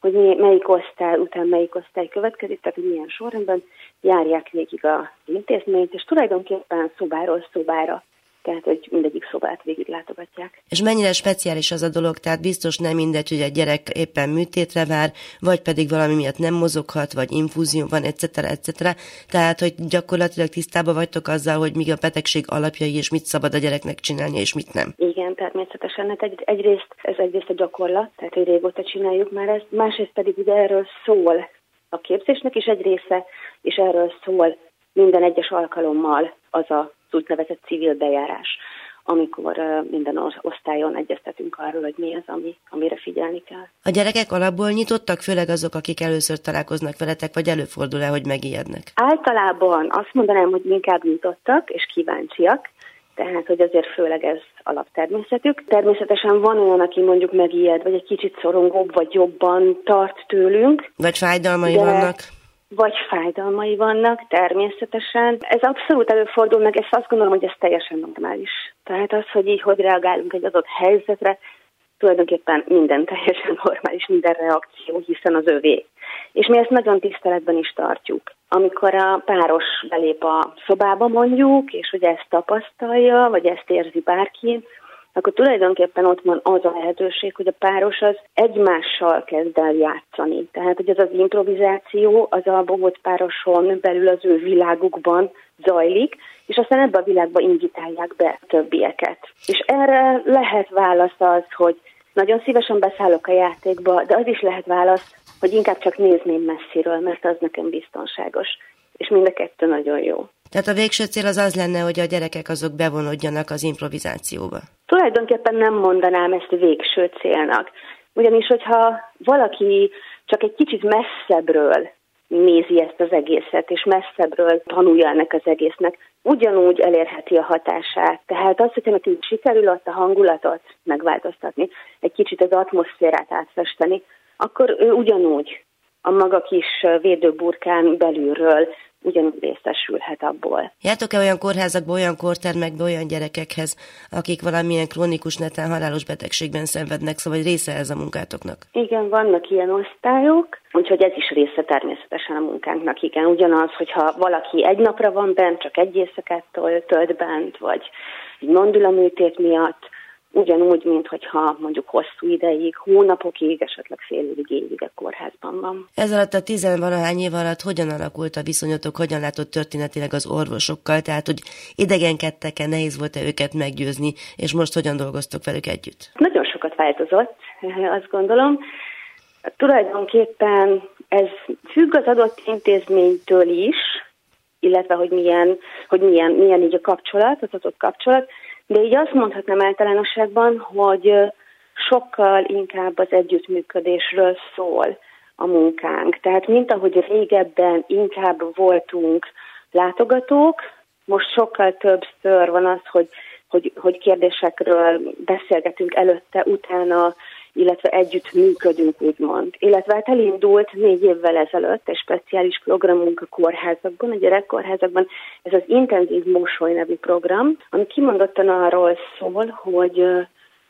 hogy melyik osztály után melyik osztály következik, tehát milyen sorrendben járják végig az intézményt, és tulajdonképpen szobáról szobára tehát hogy mindegyik szobát végig látogatják.
És mennyire speciális az a dolog, tehát biztos nem mindegy, hogy a gyerek éppen műtétre vár, vagy pedig valami miatt nem mozoghat, vagy infúzió van, etc. etc. Tehát, hogy gyakorlatilag tisztában vagytok azzal, hogy mi a betegség alapjai, és mit szabad a gyereknek csinálni, és mit nem.
Igen, természetesen. Hát egy, egyrészt ez egyrészt a gyakorlat, tehát hogy régóta csináljuk már ezt, másrészt pedig ugye erről szól a képzésnek is egy része, és erről szól minden egyes alkalommal az a úgynevezett civil bejárás, amikor minden osztályon egyeztetünk arról, hogy mi az, ami, amire figyelni kell.
A gyerekek alapból nyitottak, főleg azok, akik először találkoznak veletek, vagy előfordul-e, hogy megijednek?
Általában azt mondanám, hogy inkább nyitottak és kíváncsiak, tehát, hogy azért főleg ez alaptermészetük. Természetesen van olyan, aki mondjuk megijed, vagy egy kicsit szorongóbb, vagy jobban tart tőlünk.
Vagy fájdalmai de... vannak
vagy fájdalmai vannak, természetesen. Ez abszolút előfordul, meg ezt azt gondolom, hogy ez teljesen normális. Tehát az, hogy így hogy reagálunk egy adott helyzetre, tulajdonképpen minden <laughs> teljesen normális, minden reakció, hiszen az övé. És mi ezt nagyon tiszteletben is tartjuk. Amikor a páros belép a szobába mondjuk, és hogy ezt tapasztalja, vagy ezt érzi bárki, akkor tulajdonképpen ott van az a lehetőség, hogy a páros az egymással kezd el játszani. Tehát, hogy az az improvizáció az a bohóc pároson belül az ő világukban zajlik, és aztán ebbe a világba invitálják be többieket. És erre lehet válasz az, hogy nagyon szívesen beszállok a játékba, de az is lehet válasz, hogy inkább csak nézném messziről, mert az nekem biztonságos. És mind a kettő nagyon jó.
Tehát a végső cél az az lenne, hogy a gyerekek azok bevonódjanak az improvizációba.
Tulajdonképpen nem mondanám ezt végső célnak. Ugyanis, hogyha valaki csak egy kicsit messzebbről nézi ezt az egészet, és messzebbről tanulja ennek az egésznek, ugyanúgy elérheti a hatását. Tehát az, hogyha nekünk sikerül ott a hangulatot megváltoztatni, egy kicsit az atmoszférát átfesteni, akkor ő ugyanúgy a maga kis védőburkán belülről ugyanúgy részesülhet abból.
Jártok-e olyan kórházakba, olyan kórtermekbe, olyan gyerekekhez, akik valamilyen krónikus netán halálos betegségben szenvednek, szóval része ez a munkátoknak?
Igen, vannak ilyen osztályok, úgyhogy ez is része természetesen a munkánknak, igen. Ugyanaz, hogyha valaki egy napra van bent, csak egy éjszakát tölt bent, vagy egy mandulaműtét miatt, ugyanúgy, mint hogyha mondjuk hosszú ideig, hónapokig, esetleg fél évig, évig a kórházban van.
Ez alatt a tizenvalahány év alatt hogyan alakult a viszonyotok, hogyan látott történetileg az orvosokkal, tehát hogy idegenkedtek-e, nehéz volt-e őket meggyőzni, és most hogyan dolgoztok velük együtt?
Nagyon sokat változott, <laughs> azt gondolom. Tulajdonképpen ez függ az adott intézménytől is, illetve hogy milyen, hogy milyen, milyen így a kapcsolat, az adott kapcsolat. De így azt mondhatnám általánosságban, hogy sokkal inkább az együttműködésről szól a munkánk. Tehát mint ahogy régebben inkább voltunk látogatók, most sokkal többször van az, hogy, hogy, hogy kérdésekről beszélgetünk előtte, utána illetve együtt működünk, úgymond. Illetve hát elindult négy évvel ezelőtt egy speciális programunk a kórházakban, a gyerekkórházakban, ez az Intenzív Mosoly nevű program, ami kimondottan arról szól, hogy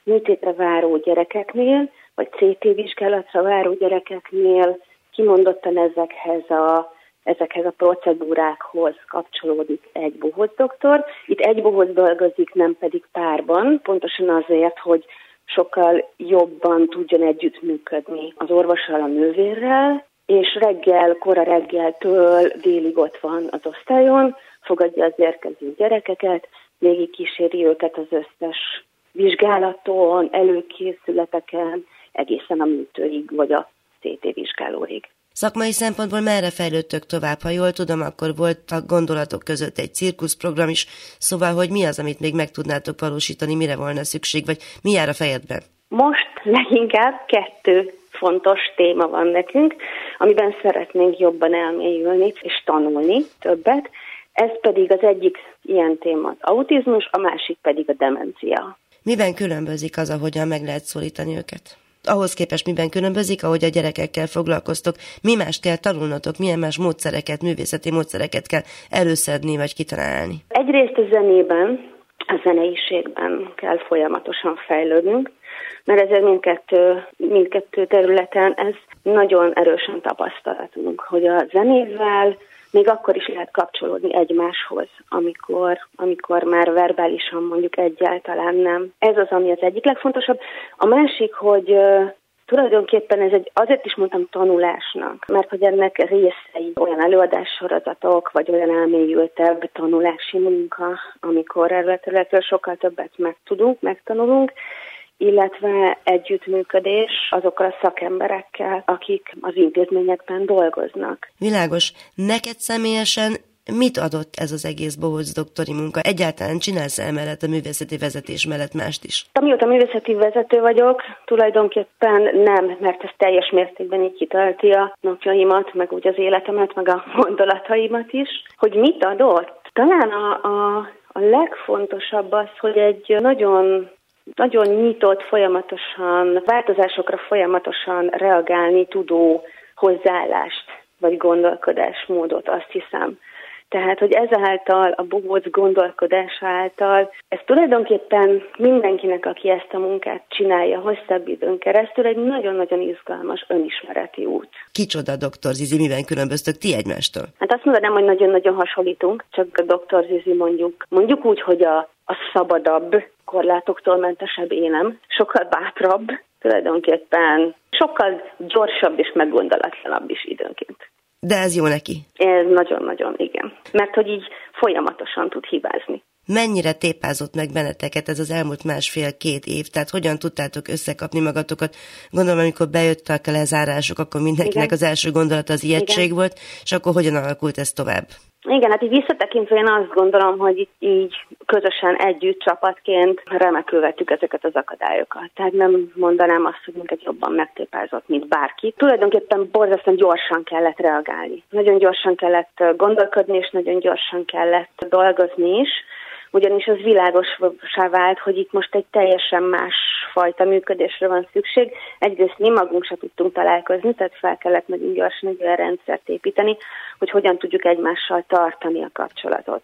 műtétre váró gyerekeknél, vagy CT vizsgálatra váró gyerekeknél kimondottan ezekhez a ezekhez a procedúrákhoz kapcsolódik egy bohóc doktor. Itt egy bohóc dolgozik, nem pedig párban, pontosan azért, hogy sokkal jobban tudjon együttműködni az orvossal, a nővérrel, és reggel, kora reggeltől délig ott van az osztályon, fogadja az érkező gyerekeket, végig kíséri őket az összes vizsgálaton, előkészületeken, egészen a műtőig, vagy a CT vizsgálóig.
Szakmai szempontból merre fejlődtök tovább? Ha jól tudom, akkor volt a gondolatok között egy cirkuszprogram is, szóval, hogy mi az, amit még meg tudnátok valósítani, mire volna szükség, vagy mi jár a fejedben?
Most leginkább kettő fontos téma van nekünk, amiben szeretnénk jobban elmélyülni és tanulni többet. Ez pedig az egyik ilyen téma az autizmus, a másik pedig a demencia.
Miben különbözik az, ahogyan meg lehet szólítani őket? Ahhoz képest miben különbözik, ahogy a gyerekekkel foglalkoztok, mi mást kell tanulnotok, milyen más módszereket, művészeti módszereket kell előszedni vagy kitalálni?
Egyrészt a zenében, a zeneiségben kell folyamatosan fejlődnünk, mert ezért mindkettő, mindkettő területen ez nagyon erősen tapasztalatunk, hogy a zenével még akkor is lehet kapcsolódni egymáshoz, amikor, amikor már verbálisan mondjuk egyáltalán nem. Ez az, ami az egyik legfontosabb. A másik, hogy Tulajdonképpen ez egy, azért is mondtam tanulásnak, mert hogy ennek részei olyan előadássorozatok, vagy olyan elmélyültebb tanulási munka, amikor erről sokkal többet megtudunk, megtanulunk, illetve együttműködés azokkal a szakemberekkel, akik az intézményekben dolgoznak.
Világos. Neked személyesen mit adott ez az egész bohóc doktori munka? Egyáltalán csinálsz emellett a művészeti vezetés mellett mást is?
Amióta művészeti vezető vagyok, tulajdonképpen nem, mert ez teljes mértékben így kitölti a napjaimat, meg úgy az életemet, meg a <laughs> gondolataimat is. Hogy mit adott? Talán a, a, a legfontosabb az, hogy egy nagyon nagyon nyitott, folyamatosan, változásokra folyamatosan reagálni tudó hozzáállást vagy gondolkodásmódot, azt hiszem. Tehát, hogy ezáltal, a bohóc gondolkodás által, ez tulajdonképpen mindenkinek, aki ezt a munkát csinálja hosszabb időn keresztül, egy nagyon-nagyon izgalmas önismereti út.
Kicsoda, doktor Zizi, miben különböztök ti egymástól?
Hát azt mondanám, hogy nagyon-nagyon hasonlítunk, csak a doktor Zizi mondjuk, mondjuk úgy, hogy a, a szabadabb, korlátoktól mentesebb énem, sokkal bátrabb, tulajdonképpen sokkal gyorsabb és meggondolatlanabb is időnként.
De ez jó neki.
Ez nagyon-nagyon, igen. Mert hogy így folyamatosan tud hibázni.
Mennyire tépázott meg benneteket ez az elmúlt másfél-két év, tehát hogyan tudtátok összekapni magatokat. Gondolom, amikor bejöttek a lezárások, akkor mindenkinek Igen. az első gondolat az ijegység Igen. volt, és akkor hogyan alakult ez tovább?
Igen, hát így visszatekintve én azt gondolom, hogy itt így közösen együtt csapatként remekül vettük ezeket az akadályokat. Tehát nem mondanám azt, hogy minket jobban megtépázott, mint bárki. Tulajdonképpen borzasztóan gyorsan kellett reagálni. Nagyon gyorsan kellett gondolkodni, és nagyon gyorsan kellett dolgozni is ugyanis az világosá vált, hogy itt most egy teljesen más fajta működésre van szükség. Egyrészt mi magunk se tudtunk találkozni, tehát fel kellett nagyon gyorsan egy olyan rendszert építeni, hogy hogyan tudjuk egymással tartani a kapcsolatot.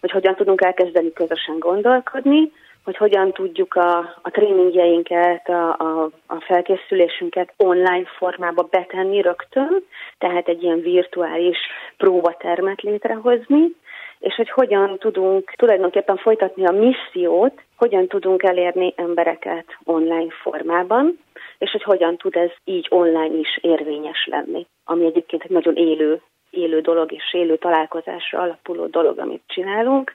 Hogy hogyan tudunk elkezdeni közösen gondolkodni, hogy hogyan tudjuk a, a tréningjeinket, a, a, a felkészülésünket online formába betenni rögtön, tehát egy ilyen virtuális próbatermet létrehozni, és hogy hogyan tudunk tulajdonképpen folytatni a missziót, hogyan tudunk elérni embereket online formában, és hogy hogyan tud ez így online is érvényes lenni, ami egyébként egy nagyon élő, élő dolog és élő találkozásra alapuló dolog, amit csinálunk,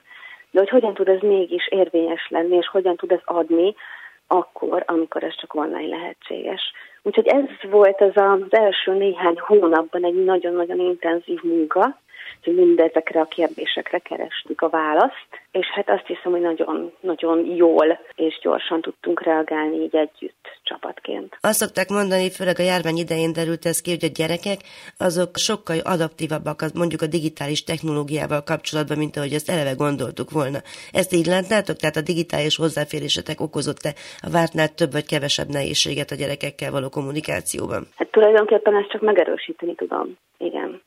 de hogy hogyan tud ez mégis érvényes lenni, és hogyan tud ez adni akkor, amikor ez csak online lehetséges. Úgyhogy ez volt az az első néhány hónapban egy nagyon-nagyon intenzív munka, hogy mindezekre a kérdésekre kerestük a választ, és hát azt hiszem, hogy nagyon, nagyon jól és gyorsan tudtunk reagálni így együtt csapatként.
Azt szokták mondani, főleg a járvány idején derült ez ki, hogy a gyerekek azok sokkal adaptívabbak mondjuk a digitális technológiával kapcsolatban, mint ahogy ezt eleve gondoltuk volna. Ezt így látnátok? Tehát a digitális hozzáférésetek okozott-e a vártnál több vagy kevesebb nehézséget a gyerekekkel való kommunikációban?
Hát tulajdonképpen ezt csak megerősíteni tudom. Igen.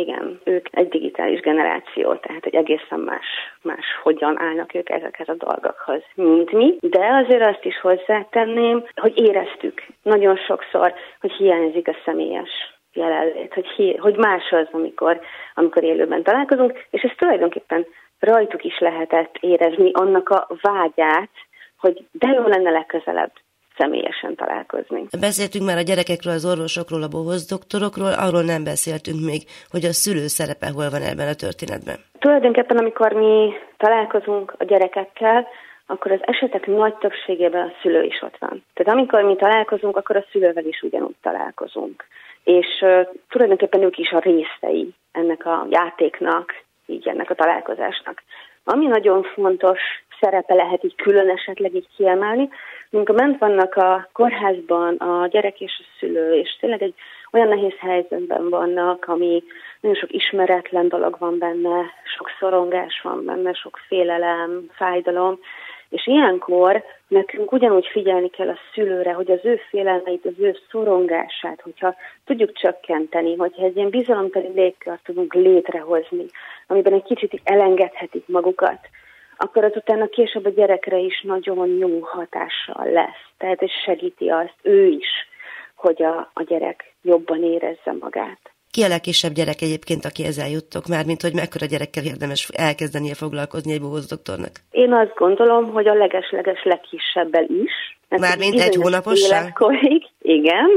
Igen, ők egy digitális generáció, tehát egy egészen más, más hogyan állnak ők ezekhez a dolgokhoz, mint mi. De azért azt is hozzátenném, hogy éreztük nagyon sokszor, hogy hiányzik a személyes jelenlét, hogy, hi, hogy más az, amikor, amikor élőben találkozunk, és ez tulajdonképpen rajtuk is lehetett érezni annak a vágyát, hogy de jó lenne legközelebb személyesen találkozni.
Beszéltünk már a gyerekekről, az orvosokról, a bohoz doktorokról, arról nem beszéltünk még, hogy a szülő szerepe hol van ebben a történetben.
Tulajdonképpen, amikor mi találkozunk a gyerekekkel, akkor az esetek nagy többségében a szülő is ott van. Tehát amikor mi találkozunk, akkor a szülővel is ugyanúgy találkozunk. És uh, tulajdonképpen ők is a részei ennek a játéknak, így ennek a találkozásnak. Ami nagyon fontos szerepe lehet így külön esetleg így kiemelni, amikor ment vannak a kórházban a gyerek és a szülő, és tényleg egy olyan nehéz helyzetben vannak, ami nagyon sok ismeretlen dolog van benne, sok szorongás van benne, sok félelem, fájdalom, és ilyenkor nekünk ugyanúgy figyelni kell a szülőre, hogy az ő félelmeit, az ő szorongását, hogyha tudjuk csökkenteni, hogyha egy ilyen bizalomteli légkört tudunk létrehozni, amiben egy kicsit elengedhetik magukat, akkor az utána később a gyerekre is nagyon jó hatással lesz. Tehát ez segíti azt ő is, hogy a, a gyerek jobban érezze magát.
Ki a legkisebb gyerek egyébként, aki ezzel juttok, már mint hogy mekkora gyerekkel érdemes elkezdenie foglalkozni egy bohóz doktornak?
Én azt gondolom, hogy a leges-leges legkisebbel is.
Mármint egy hónapossal?
Életkorig, igen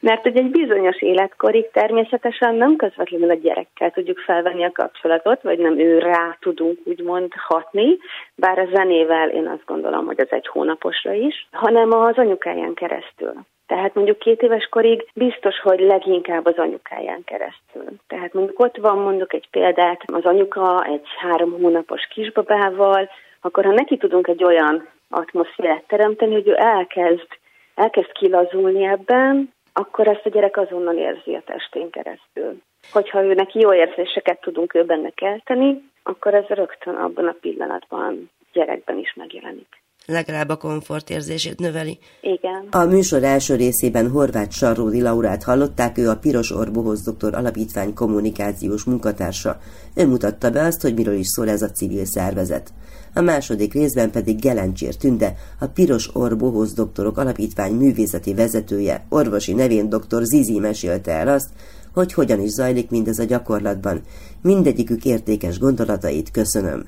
mert hogy egy bizonyos életkorig természetesen nem közvetlenül a gyerekkel tudjuk felvenni a kapcsolatot, vagy nem ő rá tudunk úgymond hatni, bár a zenével én azt gondolom, hogy az egy hónaposra is, hanem az anyukáján keresztül. Tehát mondjuk két éves korig biztos, hogy leginkább az anyukáján keresztül. Tehát mondjuk ott van mondjuk egy példát, az anyuka egy három hónapos kisbabával, akkor ha neki tudunk egy olyan atmoszférát teremteni, hogy ő elkezd, elkezd kilazulni ebben, akkor ezt a gyerek azonnal érzi a testén keresztül. Hogyha ő neki jó érzéseket tudunk ő benne kelteni, akkor ez rögtön abban a pillanatban gyerekben is megjelenik
legalább a komfortérzését növeli.
Igen.
A műsor első részében Horváth Sarródi Laurát hallották, ő a Piros Orbohoz doktor alapítvány kommunikációs munkatársa. Ő mutatta be azt, hogy miről is szól ez a civil szervezet. A második részben pedig Gelencsér Tünde, a Piros Orbohoz doktorok alapítvány művészeti vezetője, orvosi nevén dr. Zizi mesélte el azt, hogy hogyan is zajlik mindez a gyakorlatban. Mindegyikük értékes gondolatait köszönöm.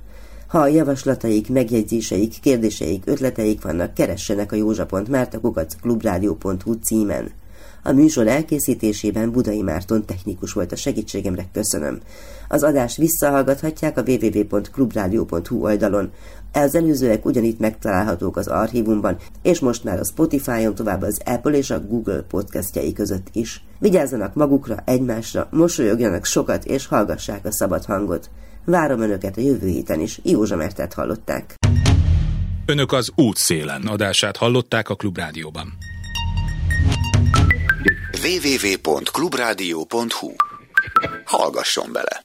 Ha a javaslataik, megjegyzéseik, kérdéseik, ötleteik vannak, keressenek a Józsa.Márta klubrádió.hu címen. A műsor elkészítésében Budai Márton technikus volt a segítségemre, köszönöm. Az adást visszahallgathatják a www.clubradio.hu oldalon. Az előzőek ugyanitt megtalálhatók az archívumban, és most már a Spotify-on tovább az Apple és a Google podcastjai között is. Vigyázzanak magukra, egymásra, mosolyogjanak sokat, és hallgassák a szabad hangot. Várom Önöket a jövő héten is. Józsa Mertet hallották.
Önök az útszélen adását hallották a Klubrádióban.
www.clubradio.hu Hallgasson bele!